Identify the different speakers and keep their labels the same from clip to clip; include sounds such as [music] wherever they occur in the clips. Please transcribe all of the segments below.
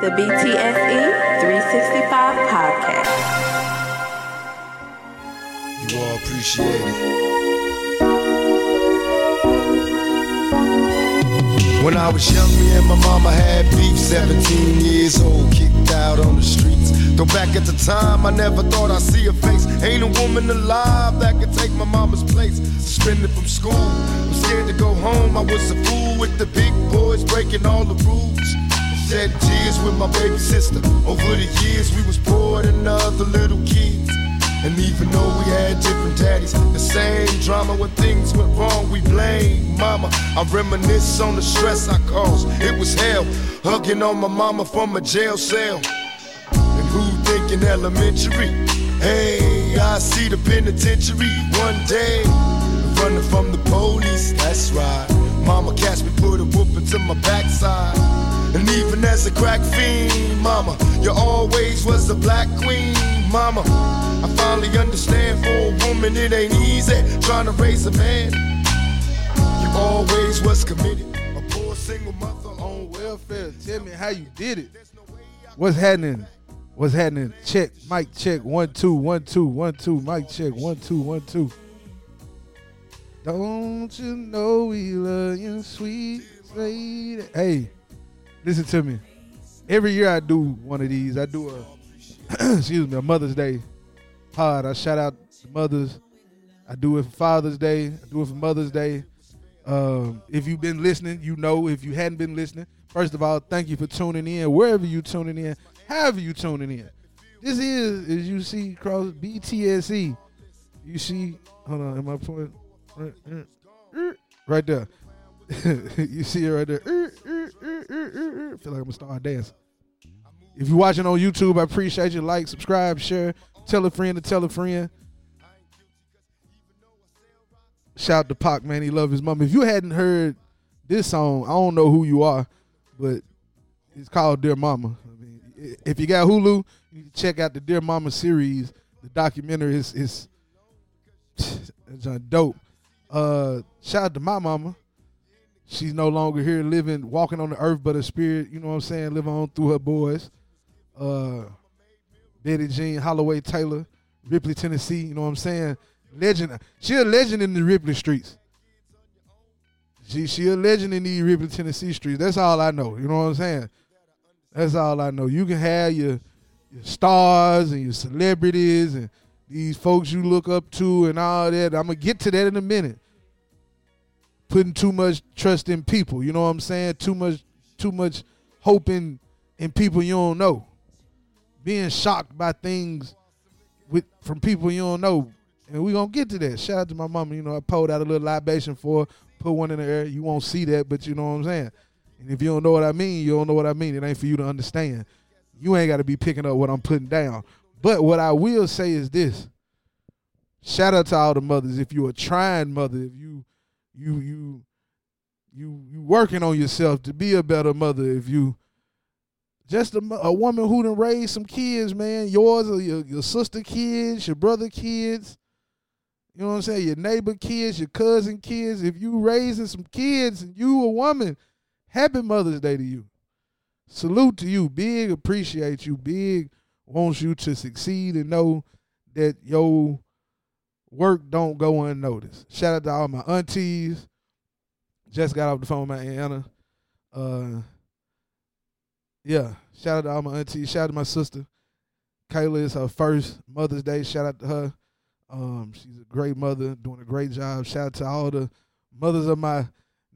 Speaker 1: The BTSE 365 Podcast.
Speaker 2: You all appreciate it. When I was young, me and my mama had beef, 17 years old, kicked out on the streets. Though back at the time, I never thought I'd see a face. Ain't a woman alive that could take my mama's place. Suspended from school, I'm scared to go home. I was a fool with the big boys breaking all the rules. Shed tears with my baby sister. Over the years, we was poor than other little kids. And even though we had different daddies, the same drama when things went wrong, we blame mama. I reminisce on the stress I caused. It was hell, hugging on my mama from a jail cell. And who thinking elementary? Hey, I see the penitentiary one day. As a crack fiend, mama, you always was a black queen, mama. I finally understand for a woman it ain't easy trying to raise a man. You always was committed, a poor single mother on welfare.
Speaker 3: Tell me how you did it. What's happening? What's happening? Check, mic check, one, two, one, two, one, two, mic check, one, two, one, two. Don't you know we love you, sweet lady? Hey, listen to me. Every year I do one of these. I do a, [clears throat] excuse me, a Mother's Day pod. I shout out the mothers. I do it for Father's Day. I do it for Mother's Day. Um, if you've been listening, you know. If you hadn't been listening, first of all, thank you for tuning in. Wherever you tuning in, however you tuning in. This is, as you see, across BTSE. You see, hold on, am I pointing? Right, uh, uh, right there. [laughs] you see it right there. Uh, Feel like I'm gonna start dancing. If you're watching on YouTube, I appreciate you. Like, subscribe, share, tell a friend to tell a friend. Shout to Pac, man. He love his mom. If you hadn't heard this song, I don't know who you are, but it's called Dear Mama. I mean, if you got Hulu, you check out the Dear Mama series. The documentary is is [sighs] dope. Uh, shout out to my mama. She's no longer here living, walking on the earth, but her spirit, you know what I'm saying, living on through her boys. Uh, Betty Jean Holloway Taylor, Ripley, Tennessee, you know what I'm saying? Legend. She a legend in the Ripley streets. She she a legend in the Ripley, Tennessee streets. That's all I know. You know what I'm saying? That's all I know. You can have your your stars and your celebrities and these folks you look up to and all that. I'm gonna get to that in a minute. Putting too much trust in people, you know what I'm saying? Too much, too much hope in in people you don't know. Being shocked by things with from people you don't know. And we gonna get to that. Shout out to my mama. You know, I pulled out a little libation for her, put one in the air. You won't see that, but you know what I'm saying. And if you don't know what I mean, you don't know what I mean. It ain't for you to understand. You ain't got to be picking up what I'm putting down. But what I will say is this: shout out to all the mothers. If you're a trying mother, if you you you you you working on yourself to be a better mother, if you just a, a woman who done raised some kids, man, yours or your, your sister kids, your brother kids, you know what I'm saying, your neighbor kids, your cousin kids. If you raising some kids and you a woman, happy Mother's Day to you. Salute to you. Bigg appreciate you. Bigg wants you to succeed and know that your work don't go unnoticed. Shout out to all my aunties. Just got off the phone with my Aunt Anna. Uh, yeah, shout out to all my aunties. Shout out to my sister. Kayla is her first Mother's Day. Shout out to her. Um, she's a great mother, doing a great job. Shout out to all the mothers of my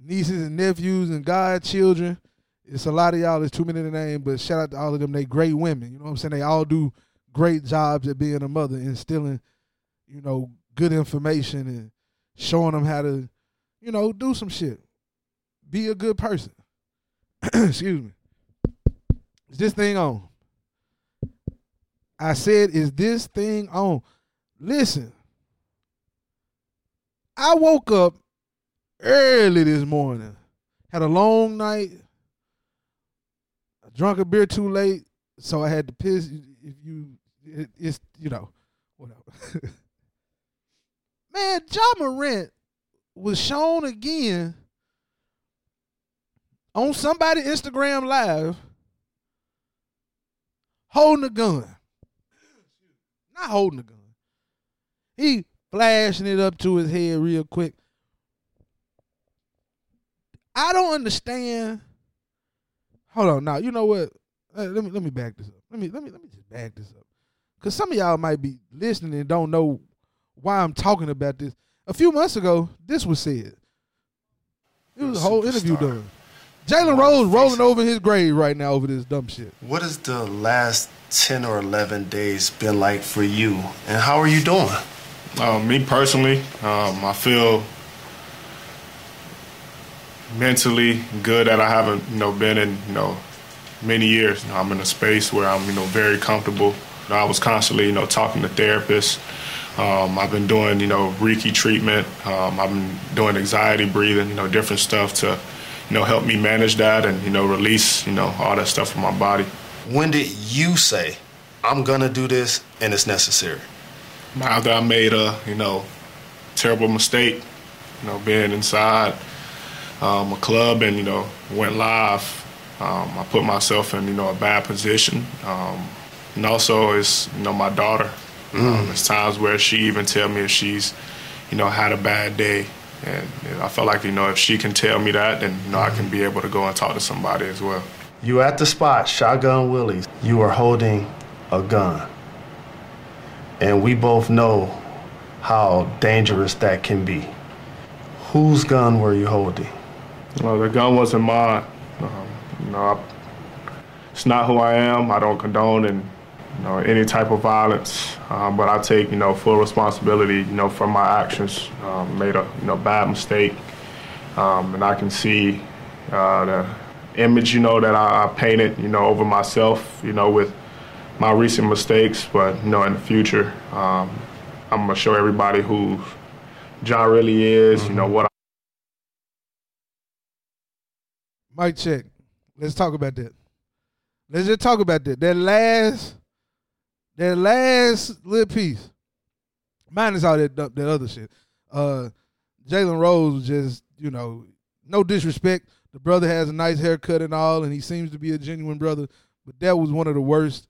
Speaker 3: nieces and nephews and godchildren. It's a lot of y'all. There's too many to name, but shout out to all of them. They great women. You know what I'm saying? They all do great jobs at being a mother, instilling, you know, good information and showing them how to, you know, do some shit. Be a good person. [clears throat] Excuse me. Is this thing on? I said, is this thing on? Listen, I woke up early this morning, had a long night, I drank a beer too late, so I had to piss. If you, it, it's you know, whatever. [laughs] Man, Ja Morant was shown again on somebody Instagram live holding a gun. Not holding a gun. He flashing it up to his head real quick. I don't understand. Hold on, now you know what? Uh, let me let me back this up. Let me let me let me just back this up, because some of y'all might be listening and don't know why I'm talking about this. A few months ago, this was said. It was a whole interview
Speaker 2: Superstar.
Speaker 3: done. Jalen Rose rolling over his grave right now over this dumb shit.
Speaker 2: What has the last 10 or 11 days been like for you? And how are you doing?
Speaker 4: Um, me personally, um, I feel mentally good that I haven't, you know, been in, you know, many years. You know, I'm in a space where I'm, you know, very comfortable. You know, I was constantly, you know, talking to therapists. Um, I've been doing, you know, Reiki treatment. Um, I've been doing anxiety breathing, you know, different stuff to, you know, help me manage that and, you know, release, you know, all that stuff from my body.
Speaker 2: When did you say, I'm gonna do this and it's necessary?
Speaker 4: after I made a you know terrible mistake, you know being inside um, a club and you know went live, um, I put myself in you know a bad position, um, and also it's you know my daughter. Um, there's times where she even tell me if she's you know had a bad day, and you know, I felt like you know if she can tell me that, then you know I can be able to go and talk to somebody as well.
Speaker 2: You at the spot, Shotgun Willie's. You are holding a gun. And we both know how dangerous that can be. Whose gun were you holding?
Speaker 4: Well, the gun wasn't mine. Um, you know, I, it's not who I am. I don't condone and you know any type of violence, um, but I take you know full responsibility. You know for my actions. Um, made a you know bad mistake, um, and I can see uh, the image you know that I, I painted you know over myself. You know with my recent mistakes, but you know in the future, um, I'm gonna show everybody who Ja really is. You know what.
Speaker 3: Mic check. Let's talk about that. Let's just talk about that. That last, that last little piece. Minus all that that other shit. Uh, Jalen Rose just, you know, no disrespect. The brother has a nice haircut and all, and he seems to be a genuine brother. But that was one of the worst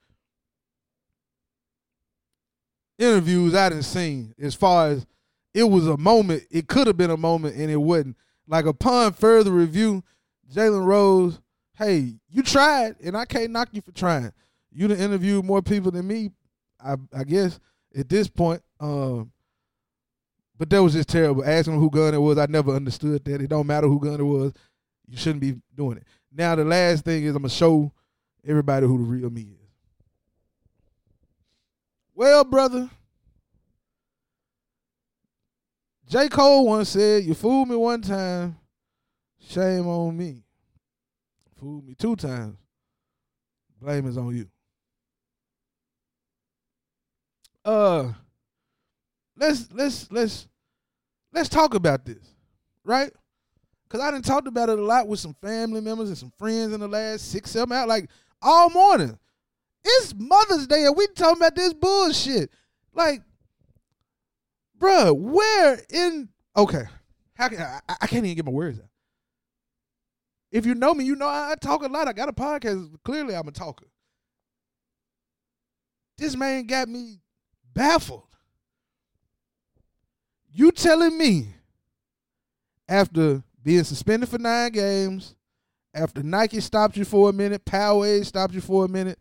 Speaker 3: interviews I didn't seen. As far as it was a moment, it could have been a moment, and it wasn't. Like upon further review, Jalen Rose, hey, you tried, and I can't knock you for trying. You done interviewed more people than me, I, I guess, at this point. Um, but that was just terrible. Asking who gun it was, I never understood that. It don't matter who gun it was. You shouldn't be doing it. Now the last thing is I'm gonna show everybody who the real me is. Well, brother, J. Cole once said, You fooled me one time, shame on me. Fooled me two times, blame is on you. Uh let's let's let's let's talk about this, right? Cause I didn't talked about it a lot with some family members and some friends in the last six, seven hours, like all morning. It's Mother's Day and we talking about this bullshit. Like, bruh, where in okay. How can I, I can't even get my words out. If you know me, you know I, I talk a lot. I got a podcast. Clearly, I'm a talker. This man got me baffled. You telling me after being suspended for nine games, after Nike stopped you for a minute, Powerade stopped you for a minute,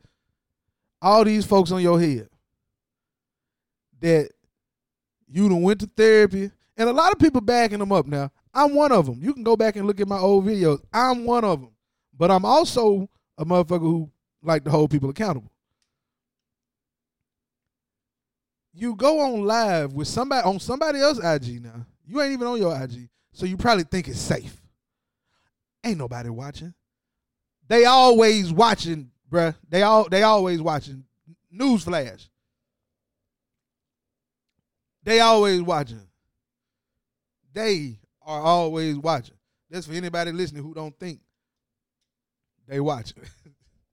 Speaker 3: all these folks on your head that you done went to therapy, and a lot of people backing them up now. I'm one of them. You can go back and look at my old videos. I'm one of them. But I'm also a motherfucker who like to hold people accountable. You go on live with somebody on somebody else's IG now. You ain't even on your IG. So you probably think it's safe. Ain't nobody watching. They always watching, bruh. They all they always watching. Newsflash. They always watching. They are always watching. That's for anybody listening who don't think they watching.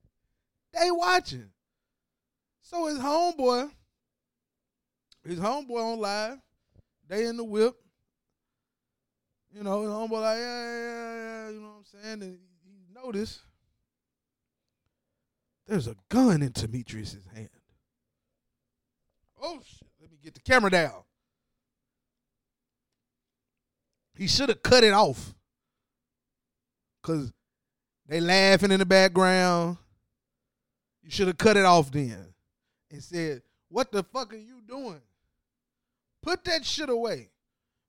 Speaker 3: [laughs] they watching. So his homeboy, his homeboy on live, they in the whip. You know, his homeboy like, yeah, yeah, yeah, you know what I'm saying? And he noticed there's a gun in Demetrius's hand. Oh shit! Let me get the camera down. He should have cut it off. Cause they laughing in the background. You should have cut it off then and said, What the fuck are you doing? Put that shit away.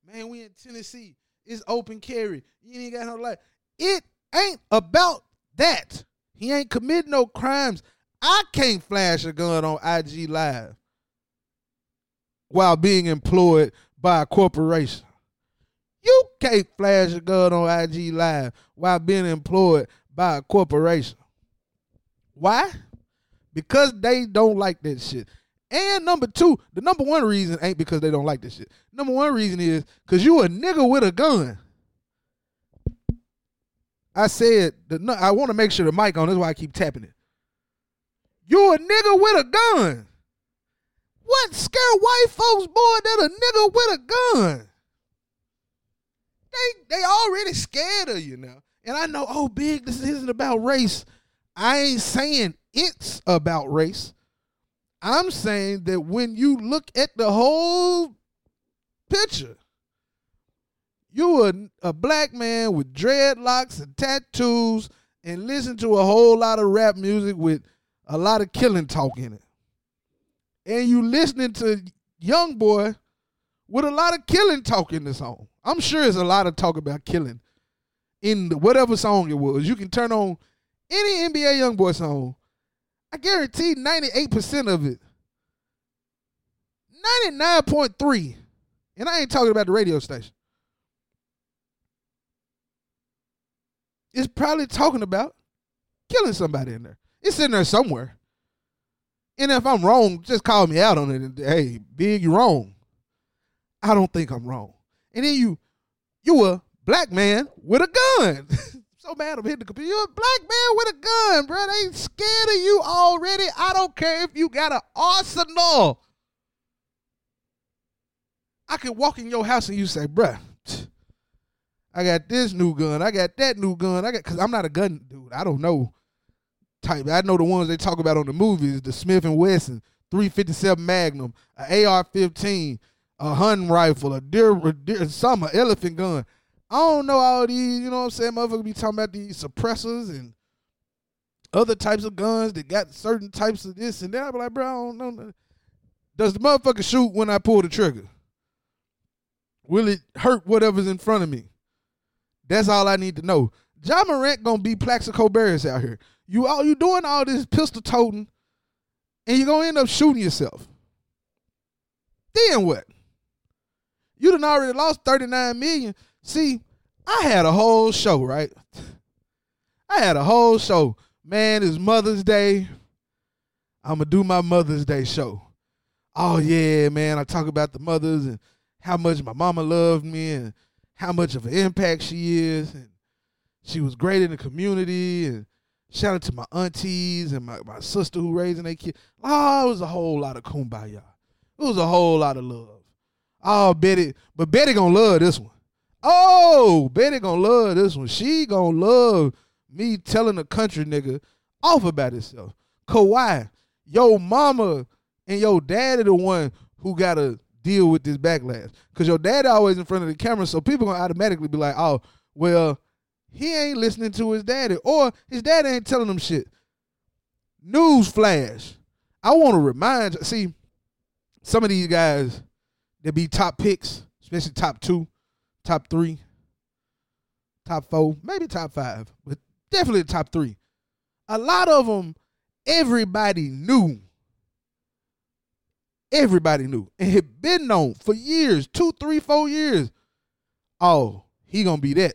Speaker 3: Man, we in Tennessee. It's open carry. You ain't got no life. It ain't about that. He ain't committed no crimes. I can't flash a gun on IG Live while being employed by a corporation. You can't flash a gun on IG Live while being employed by a corporation. Why? Because they don't like that shit. And number two, the number one reason ain't because they don't like this shit. Number one reason is because you a nigga with a gun. I said the I want to make sure the mic on. That's why I keep tapping it. You a nigga with a gun. What scare white folks, boy, that a nigga with a gun? They they already scared of you now. And I know, oh, big, this isn't about race. I ain't saying it's about race. I'm saying that when you look at the whole picture, you a, a black man with dreadlocks and tattoos and listen to a whole lot of rap music with a lot of killing talk in it. And you listening to Young Boy with a lot of killing talk in the song. I'm sure it's a lot of talk about killing in the, whatever song it was. You can turn on any NBA Young Boy song. I guarantee 98% of it. 99.3. And I ain't talking about the radio station. It's probably talking about killing somebody in there. It's in there somewhere. And if I'm wrong, just call me out on it. And, hey, big, you're wrong. I don't think I'm wrong. And then you, you a black man with a gun. [laughs] so mad I'm hitting the computer. You're a black man with a gun, bro. They scared of you already. I don't care if you got an arsenal. I can walk in your house and you say, bruh, I got this new gun. I got that new gun. I got because I'm not a gun dude. I don't know type. I know the ones they talk about on the movies, the Smith and Wesson, 357 Magnum, a AR-15, a hunting rifle, a deer, a deer some, a elephant gun. I don't know all these, you know what I'm saying? Motherfucker be talking about these suppressors and other types of guns that got certain types of this and that. I be like, bro, I don't know. Does the motherfucker shoot when I pull the trigger? Will it hurt whatever's in front of me? That's all I need to know. Ja Morant gonna be Plaxico Burress out here. You all you doing all this pistol toting, and you're gonna end up shooting yourself. Then what? You done already lost 39 million. See, I had a whole show, right? I had a whole show. Man, it's Mother's Day. I'm gonna do my Mother's Day show. Oh yeah, man. I talk about the mothers and how much my mama loved me and how much of an impact she is. And she was great in the community. And shout out to my aunties and my, my sister who raising their kid. Oh, it was a whole lot of kumbaya. It was a whole lot of love. Oh, Betty, but Betty gonna love this one. Oh, Betty gonna love this one. She gonna love me telling a country nigga off about himself. Kawhi, your mama and your daddy the one who gotta deal with this backlash. Cause your daddy always in front of the camera, so people gonna automatically be like, oh, well, he ain't listening to his daddy. Or his daddy ain't telling him shit. News flash. I want to remind see, some of these guys that be top picks, especially top two, top three, top four, maybe top five, but definitely the top three. A lot of them, everybody knew. Everybody knew. And had been known for years, two, three, four years. Oh, he gonna be that.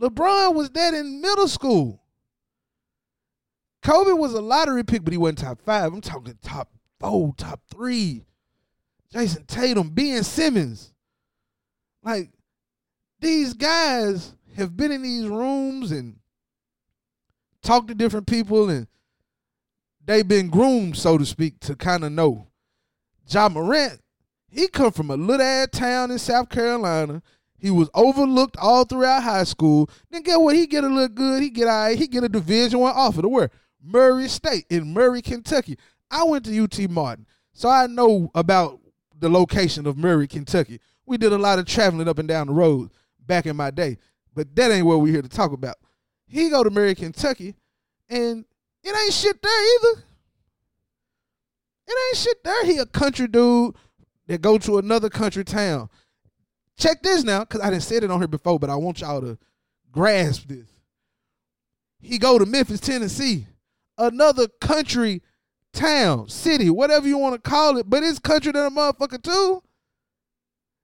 Speaker 3: LeBron was that in middle school. Kobe was a lottery pick, but he wasn't top five. I'm talking top four, top three. Jayson Tatum, Ben Simmons. Like, these guys have been in these rooms and talked to different people and they've been groomed, so to speak, to kind of know. Ja Morant, he come from a little ass town in South Carolina. He was overlooked all throughout high school. Then get what? He get a little good. He get all right. He get a Division One offer to where? Murray State in Murray, Kentucky. I went to UT Martin, so I know about the location of Murray, Kentucky. We did a lot of traveling up and down the road back in my day, but that ain't what we're here to talk about. He go to Murray, Kentucky, and it ain't shit there either. It ain't shit there. He a country dude that go to another country town. Check this now, because I didn't said it on here before, but I want y'all to grasp this. He go to Memphis, Tennessee, another country town, city, whatever you want to call it, but it's country than a motherfucker too.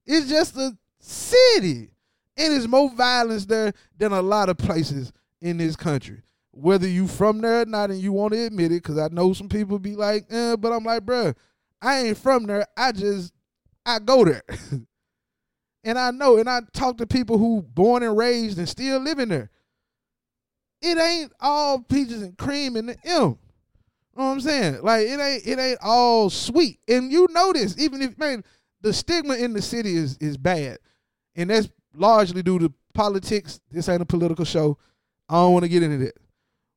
Speaker 3: It's just a city. And there's more violence there than a lot of places in this country. Whether you from there or not and you want to admit it, because I know some people be like, eh, but I'm like, bruh, I ain't from there. I just, I go there. [laughs] and I know, and I talk to people who born and raised and still living there. It ain't all peaches and cream in the M. You know what I'm saying? Like it ain't it ain't all sweet. And you know this, even if man, the stigma in the city is is bad. And that's largely due to politics. This ain't a political show. I don't want to get into that.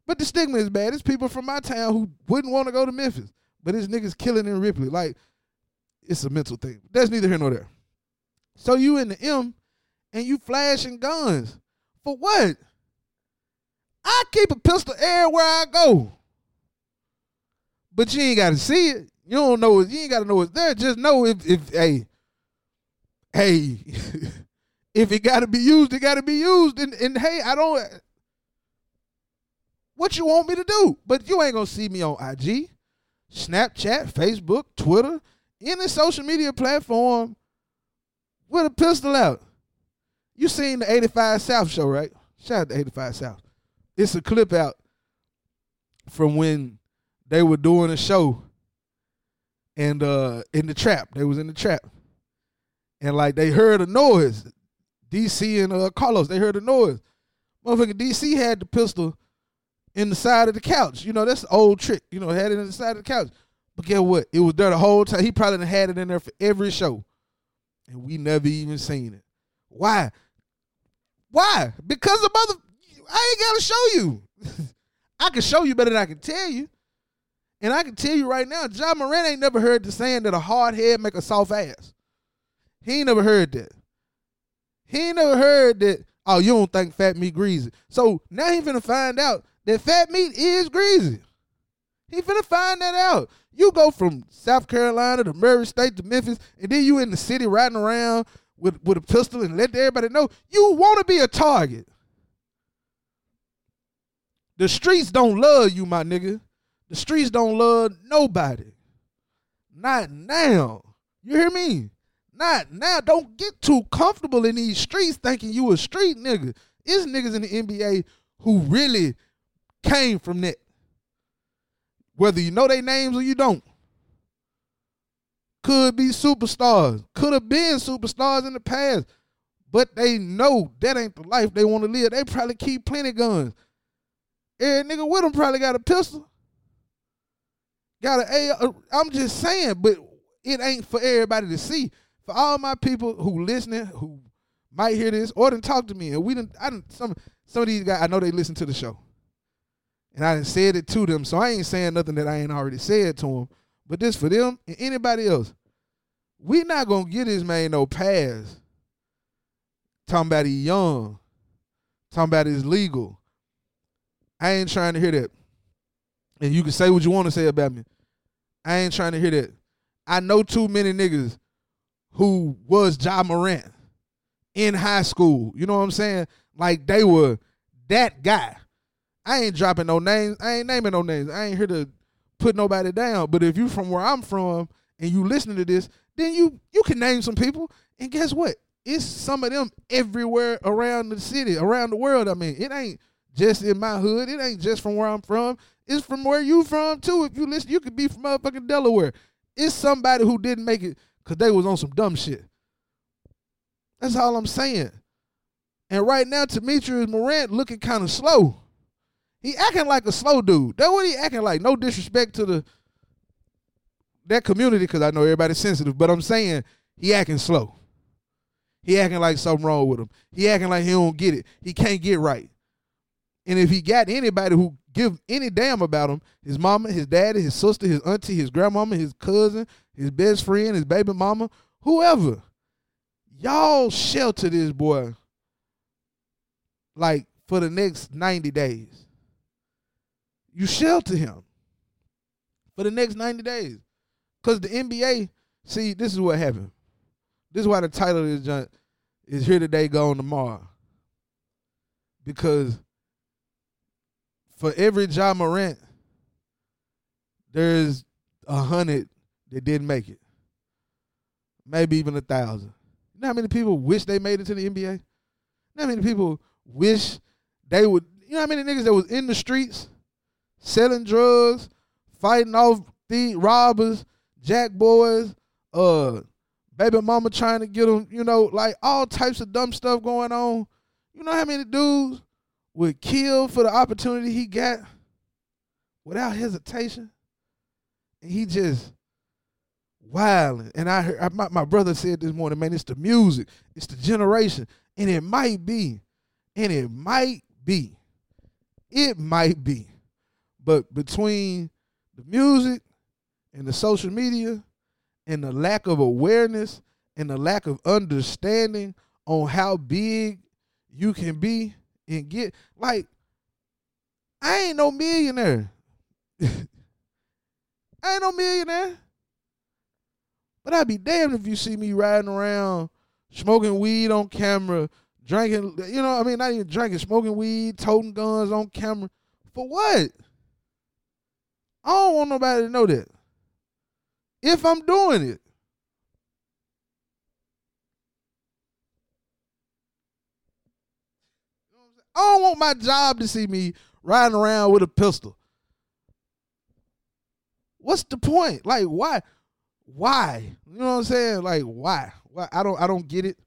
Speaker 3: But the stigma is bad. It's people from my town who wouldn't want to go to Memphis. But it's niggas killing in Ripley. Like, it's a mental thing. That's neither here nor there. So you in the M and you flashing guns. For what? I keep a pistol everywhere I go. But you ain't gotta see it. You don't know it. You ain't gotta know it's there. Just know if if hey, hey, [laughs] if it gotta be used, it gotta be used. And and hey, I don't what you want me to do? But you ain't gonna see me on IG, Snapchat, Facebook, Twitter, any social media platform with a pistol out. You seen the 85 South show, right? Shout out to 85 South. It's a clip out from when they were doing a show and uh in the trap. They was in the trap. And like they heard a noise. DC and uh Karlous, they heard a noise. Motherfucker DC had the pistol in the side of the couch. You know, that's an old trick. You know, had it in the side of the couch. But guess what? It was there the whole time. He probably had it in there for every show. And we never even seen it. Why? Why? Because the mother I ain't gotta show you. [laughs] I can show you better than I can tell you. And I can tell you right now, Ja Morant ain't never heard the saying that a hard head make a soft ass. He ain't never heard that. He ain't never heard that, oh, you don't think fat meat greasy. So now he finna find out that fat meat is greasy. He finna find that out. You go from South Carolina to Murray State to Memphis, and then you in the city riding around with, with a pistol and let everybody know you want to be a target. The streets don't love you, my nigga. The streets don't love nobody. Not now. You hear me? Not now. Don't get too comfortable in these streets thinking you a street nigga. It's niggas in the NBA who really came from that. Whether you know their names or you don't. Could be superstars. Could have been superstars in the past. But they know that ain't the life they want to live. They probably keep plenty guns. Every nigga with them probably got a pistol. Got an A. I'm just saying, but it ain't for everybody to see. For all my people who listening, who might hear this, or didn't talk to me, and we didn't. I didn't. Some some of these guys, I know they listen to the show, and I didn't said it to them, so I ain't saying nothing that I ain't already said to them. But this for them and anybody else, we not gonna get this man no pass. Talking about he young, talking about he's legal. I ain't trying to hear that. And you can say what you want to say about me. I ain't trying to hear that. I know too many niggas who was Ja Morant in high school. You know what I'm saying? Like they were that guy. I ain't dropping no names. I ain't naming no names. I ain't here to put nobody down. But if you from where I'm from and you listening to this, then you you can name some people. And guess what? It's some of them everywhere around the city, around the world. I mean, it ain't just in my hood. It ain't just from where I'm from. It's from where you from too. If you listen, you could be from motherfucking Delaware. It's somebody who didn't make it because they was on some dumb shit. That's all I'm saying. And right now, Demetrius Morant looking kind of slow. He acting like a slow dude. That what he acting like. No disrespect to the that community, because I know everybody's sensitive, but I'm saying he acting slow. He acting like something wrong with him. He acting like he don't get it. He can't get right. And if he got anybody who give any damn about him, his mama, his daddy, his sister, his auntie, his grandmama, his cousin, his best friend, his baby mama, whoever, y'all shelter this boy like for the next 90 days. You shelter him for the next 90 days. Because the NBA, see, this is what happened. This is why the title junk is here today, gone tomorrow. Because for every Ja Morant, there's a hundred that didn't make it. Maybe even a thousand. You know how many people wish they made it to the NBA? You know how many people wish they would you know how many niggas that was in the streets selling drugs, fighting off the robbers, jack boys, uh baby mama trying to get them, you know, like all types of dumb stuff going on. You know how many dudes would kill for the opportunity he got without hesitation? And he just wilding. And I heard my, my brother said this morning, man, it's the music, it's the generation. And it might be, and it might be, it might be. But between the music and the social media and the lack of awareness and the lack of understanding on how big you can be and get like I ain't no millionaire. [laughs] I ain't no millionaire. But I'd be damned if you see me riding around smoking weed on camera, drinking, you know, I mean, not even drinking, smoking weed, toting guns on camera. For what? I don't want nobody to know that. If I'm doing it. I don't want my job to see me riding around with a pistol. What's the point? Like, why? Why? You know what I'm saying? Like, why? Why? I don't. I don't get it.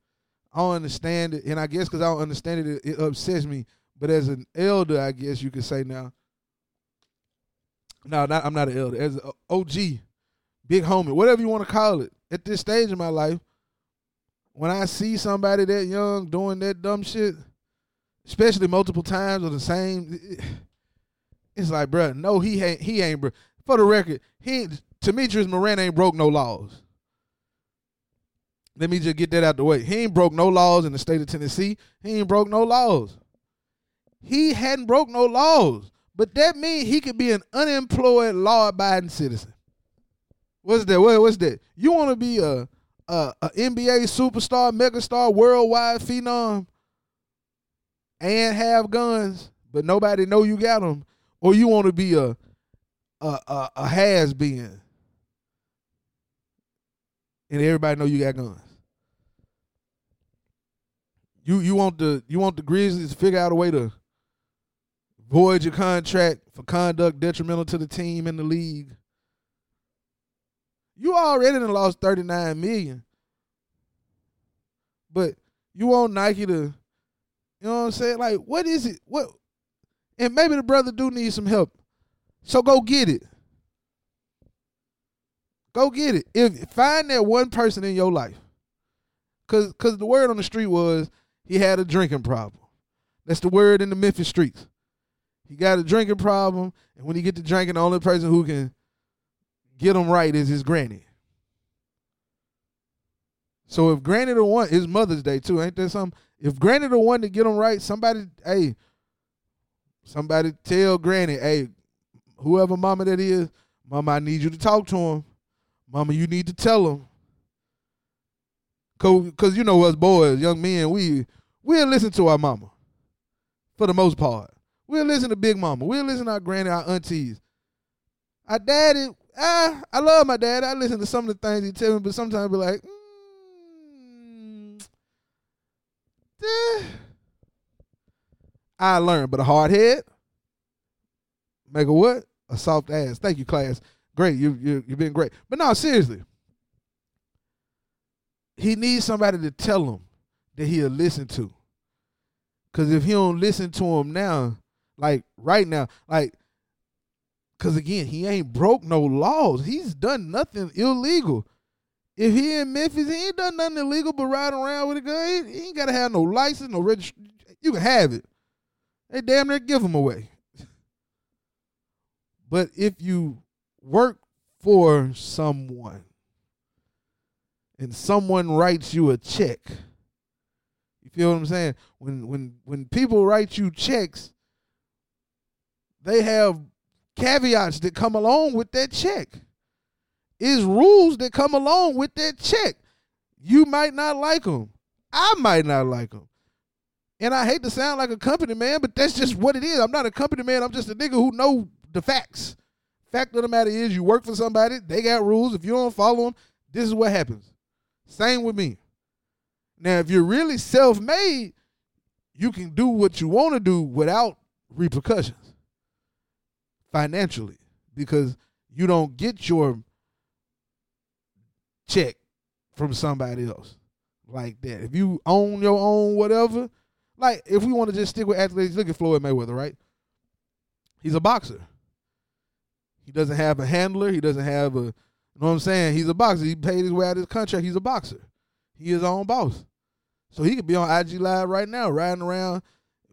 Speaker 3: I don't understand it, and I guess because I don't understand it, it, it upsets me. But as an elder, I guess you could say now. No, not, I'm not an elder. As an OG, big homie, whatever you want to call it, at this stage in my life, when I see somebody that young doing that dumb shit, especially multiple times or the same, it's like, bro, no, he ain't. He ain't, bro. For the record, he Demetrius Moran ain't broke no laws. Let me just get that out the way. He ain't broke no laws in the state of Tennessee. He ain't broke no laws. He hadn't broke no laws. But that means he could be an unemployed, law-abiding citizen. What's that? What, what's that? You want to be a, a, a NBA superstar, megastar, worldwide phenom, and have guns, but nobody know you got them, or you want to be a a, a, a has been, and everybody know you got guns. You you want the you want the Grizzlies to figure out a way to void your contract for conduct detrimental to the team and the league. You already lost 39 million. But you want Nike to, you know what I'm saying? Like, what is it? What and maybe the brother do need some help. So go get it. Go get it. If find that one person in your life. Cause cause the word on the street was he had a drinking problem. That's the word in the Memphis streets. He got a drinking problem, and when he get to drinking, the only person who can get him right is his granny. So if Granny the one, his Mother's Day too, ain't there something? If Granny the one to get him right, somebody, hey, somebody tell Granny, hey, whoever mama that is, mama, I need you to talk to him. Mama, you need to tell him. Cause, Cause you know us boys, young men, we we'll listen to our mama. For the most part. We'll listen to Big Mama. We'll listen to our granny, our aunties. Our daddy, ah, I love my dad. I listen to some of the things he tell me, but sometimes be like, mm, eh. Eh. I learned, but a hard head make a what? A soft ass. Thank you, class. Great, you you you've been great. But no, seriously, he needs somebody to tell him that he'll listen to. Cause if he don't listen to him now, like right now, like, cause again, he ain't broke no laws. He's done nothing illegal. If he in Memphis, he ain't done nothing illegal but ride around with a gun. He, he ain't gotta have no license, no registration. You can have it. They damn near give him away. [laughs] But if you work for someone and someone writes you a check, you feel what I'm saying? When when when people write you checks, they have caveats that come along with that check. Is rules that come along with that check. You might not like them. I might not like them. And I hate to sound like a company man, but that's just what it is. I'm not a company man. I'm just a nigga who know the facts. Fact of the matter is, you work for somebody. They got rules. If you don't follow them, this is what happens. Same with me. Now, if you're really self-made, you can do what you want to do without repercussions financially because you don't get your check from somebody else like that. If you own your own whatever, like if we want to just stick with athletes, look at Floyd Mayweather, right? He's a boxer. He doesn't have a handler. He doesn't have a, you know what I'm saying? He's a boxer. He paid his way out of his contract. He's a boxer. He is his own boss. So he could be on IG Live right now, riding around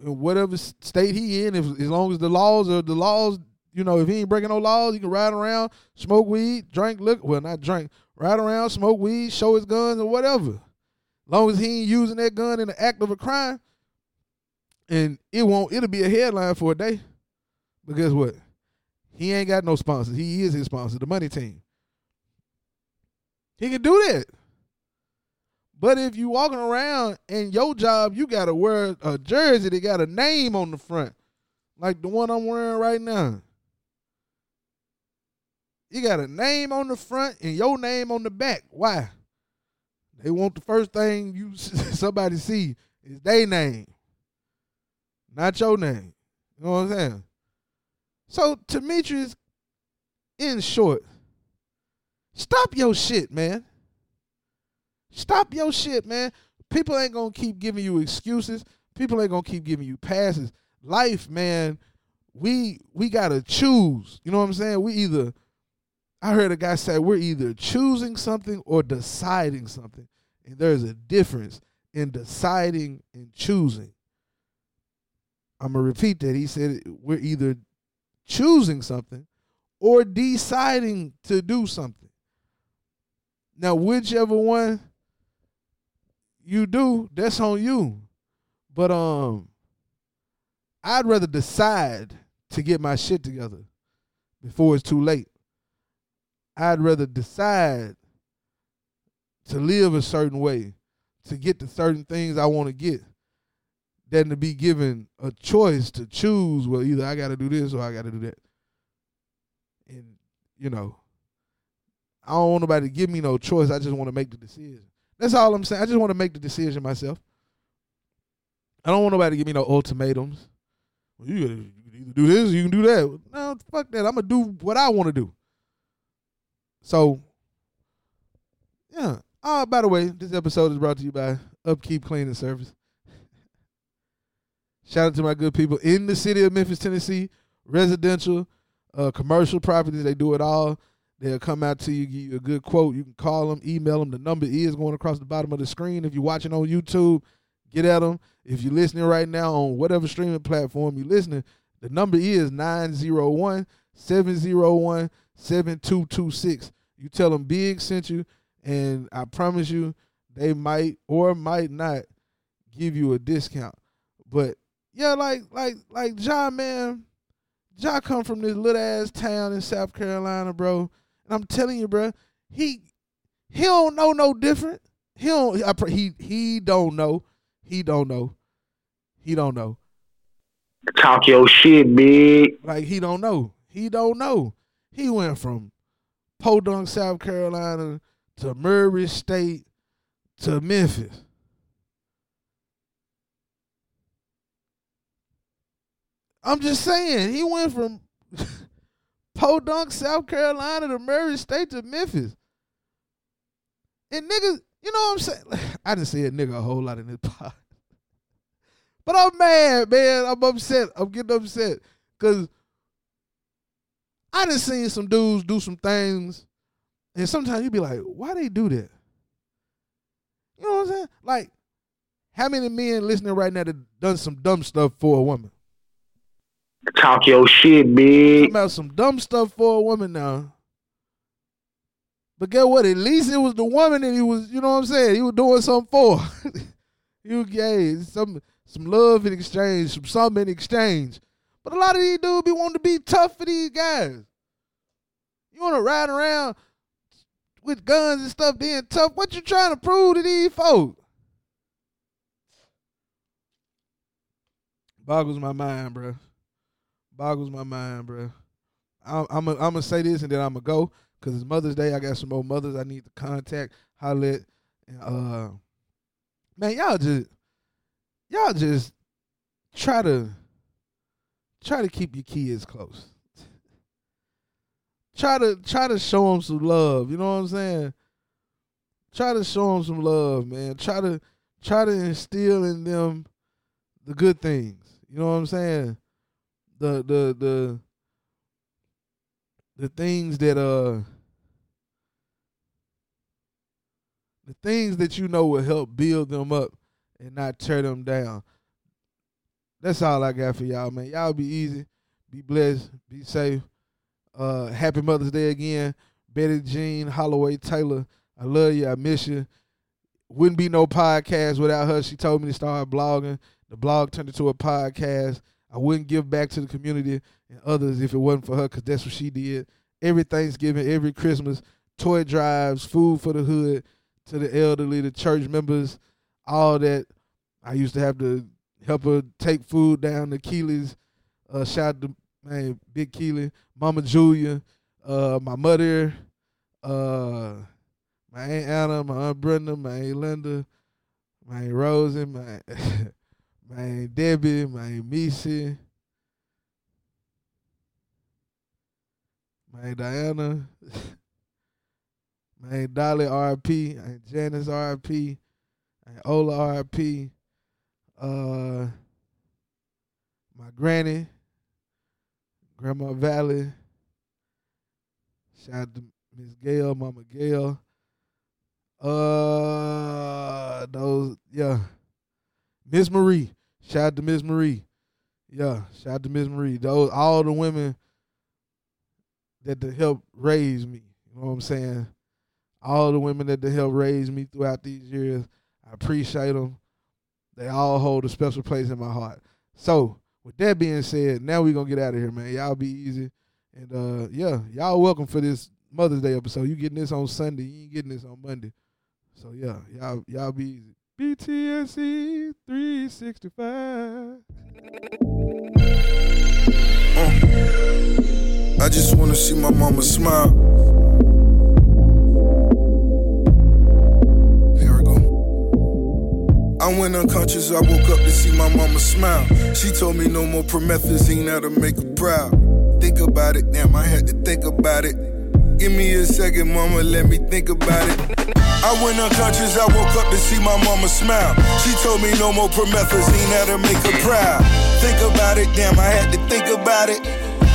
Speaker 3: in whatever state he in. If as long as the laws are the laws, you know, if he ain't breaking no laws, he can ride around, smoke weed, drink, look, well, not drink, ride around, smoke weed, show his guns or whatever. Long as he ain't using that gun in the act of a crime, and it won't, it'll be a headline for a day. But guess what? He ain't got no sponsors. He is his sponsor, the money team. He can do that. But if you walking around and your job, you gotta wear a jersey that got a name on the front, like the one I'm wearing right now. You got a name on the front and your name on the back. Why? They want the first thing you [laughs] somebody see is their name, not your name. You know what I'm saying? So Demetrius, in short, stop your shit, man. Stop your shit, man. People ain't gonna keep giving you excuses. People ain't gonna keep giving you passes. Life, man, we we gotta choose. You know what I'm saying? We either I heard a guy say we're either choosing something or deciding something. And there's a difference in deciding and choosing. I'm gonna repeat that. He said we're either choosing something or deciding to do something. Now, whichever one you do, that's on you. But um I'd rather decide to get my shit together before it's too late. I'd rather decide to live a certain way, to get the certain things I want to get, than to be given a choice to choose. Well, either I got to do this or I got to do that. And you know, I don't want nobody to give me no choice. I just want to make the decision. That's all I'm saying. I just want to make the decision myself. I don't want nobody to give me no ultimatums. Well, you, can either do this or you can do that. No, fuck that. I'm gonna do what I want to do. So, yeah. Oh, by the way, this episode is brought to you by Upkeep Cleaning Service. Shout out to my good people in the city of Memphis, Tennessee, residential, uh, commercial properties. They do it all. They'll come out to you, give you a good quote. You can call them, email them. The number is going across the bottom of the screen. If you're watching on YouTube, get at them. If you're listening right now on whatever streaming platform you're listening, the number is 901 701 7226. You tell them Bigg sent you, and I promise you, they might or might not give you a discount. But yeah, like like like Ja man, Ja come from this little ass town in South Carolina, bro. And I'm telling you, bro, he he don't know no different. He don't I, he he don't know. He don't know. He don't know.
Speaker 5: Talk your shit, big.
Speaker 3: Like he don't know. He don't know. He went from Podunk, South Carolina to Murray State to Memphis. I'm just saying, he went from [laughs] Podunk, South Carolina to Murray State to Memphis. And niggas, you know what I'm saying? [sighs] I didn't say a nigga a whole lot in this [laughs] pod. But I'm mad, man. I'm upset. I'm getting upset. Cause I done seen some dudes do some things, and sometimes you be like, why they do that? You know what I'm saying? Like, how many men listening right now that done some dumb stuff for a woman?
Speaker 5: Talk your shit, big.
Speaker 3: about some dumb stuff for a woman now. But get what? At least it was the woman that he was, you know what I'm saying? He was doing something for. [laughs] he was gay. Some some love in exchange, some something in exchange. But a lot of these dudes be wanting to be tough for these guys. You wanna ride around with guns and stuff being tough. What you trying to prove to these folks? Boggles my mind, bro. Boggles my mind, bro. I'm I'm gonna say this and then I'm gonna go because it's Mother's Day. I got some more mothers I need to contact, holler. And, uh, man, y'all just y'all just try to try to keep your kids close. Try to try to show them some love. You know what I'm saying? Try to show them some love, man. Try to try to instill in them the good things. You know what I'm saying? The the the the things that uh the things that you know will help build them up and not tear them down. That's all I got for y'all, man. Y'all be easy, be blessed, be safe. Uh happy Mother's Day again. Betty Jean Holloway Taylor. I love you. I miss you. Wouldn't be no podcast without her. She told me to start blogging. The blog turned into a podcast. I wouldn't give back to the community and others if it wasn't for her, because that's what she did. Every Thanksgiving, every Christmas, toy drives, food for the hood, to the elderly, the church members, all that. I used to have to help her take food down to Keely's. Uh, shout out to man, Big Keely, Mama Julia, uh, my mother, uh, my Aunt Anna, my Aunt Brenda, my Aunt Linda, my Aunt Rosie, my [laughs] my Aunt Debbie, my Aunt Missy, my Aunt Diana, [laughs] my Aunt Dolly RP, Aunt Janice RP, Aunt Ola RP, uh, my granny, Grandma Valley. Shout out to Miss Gail, Mama Gail. Uh, those yeah. Miss Marie. Shout out to Miss Marie. Yeah, shout out to Miss Marie. Those all the women that to help raise me. You know what I'm saying? All the women that to help raise me throughout these years. I appreciate them. They all hold a special place in my heart. So, with that being said, now we gonna get out of here, man. Y'all be easy. And uh yeah, y'all welcome for this Mother's Day episode. You getting this on Sunday, you ain't getting this on Monday. So yeah, y'all y'all be easy. BTSE 365.
Speaker 2: I just wanna see my mama smile. I went unconscious, I woke up to see my mama smile. She told me no more promethazine, that'll make her proud. Think about it, damn, I had to think about it. Give me a second, mama, let me think about it. I went unconscious, I woke up to see my mama smile. She told me no more promethazine, that'll make her proud. Think about it, damn, I had to think about it.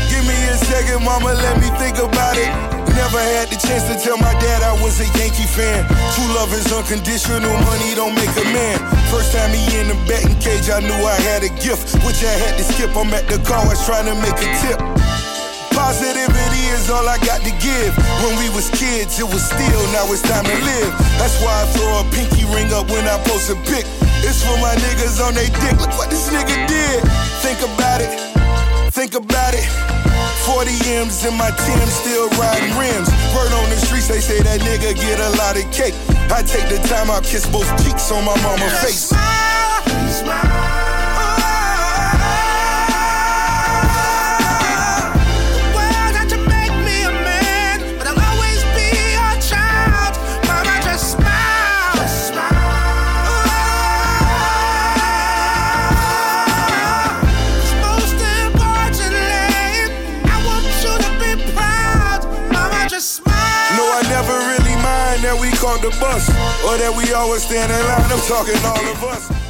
Speaker 2: Give me a second, mama, let me think about it. Never had the chance to tell my dad I was a Yankee fan. True love is unconditional, money don't make a man. First time he in the betting cage, I knew I had a gift, which I had to skip. I'm at the car, I was trying to make a tip. Positivity is all I got to give. When we was kids, it was still, now it's time to live. That's why I throw a pinky ring up when I post a pic. It's for my niggas on they dick. Look what this nigga did. Think about it. Think about it. 40 M's in my Tim still riding rims. Word on the streets, they say that nigga get a lot of cake. I take the time, I kiss both cheeks on my mama's face.
Speaker 6: Well,
Speaker 2: caught the bus or that we always stand in line. I'm talking all of us.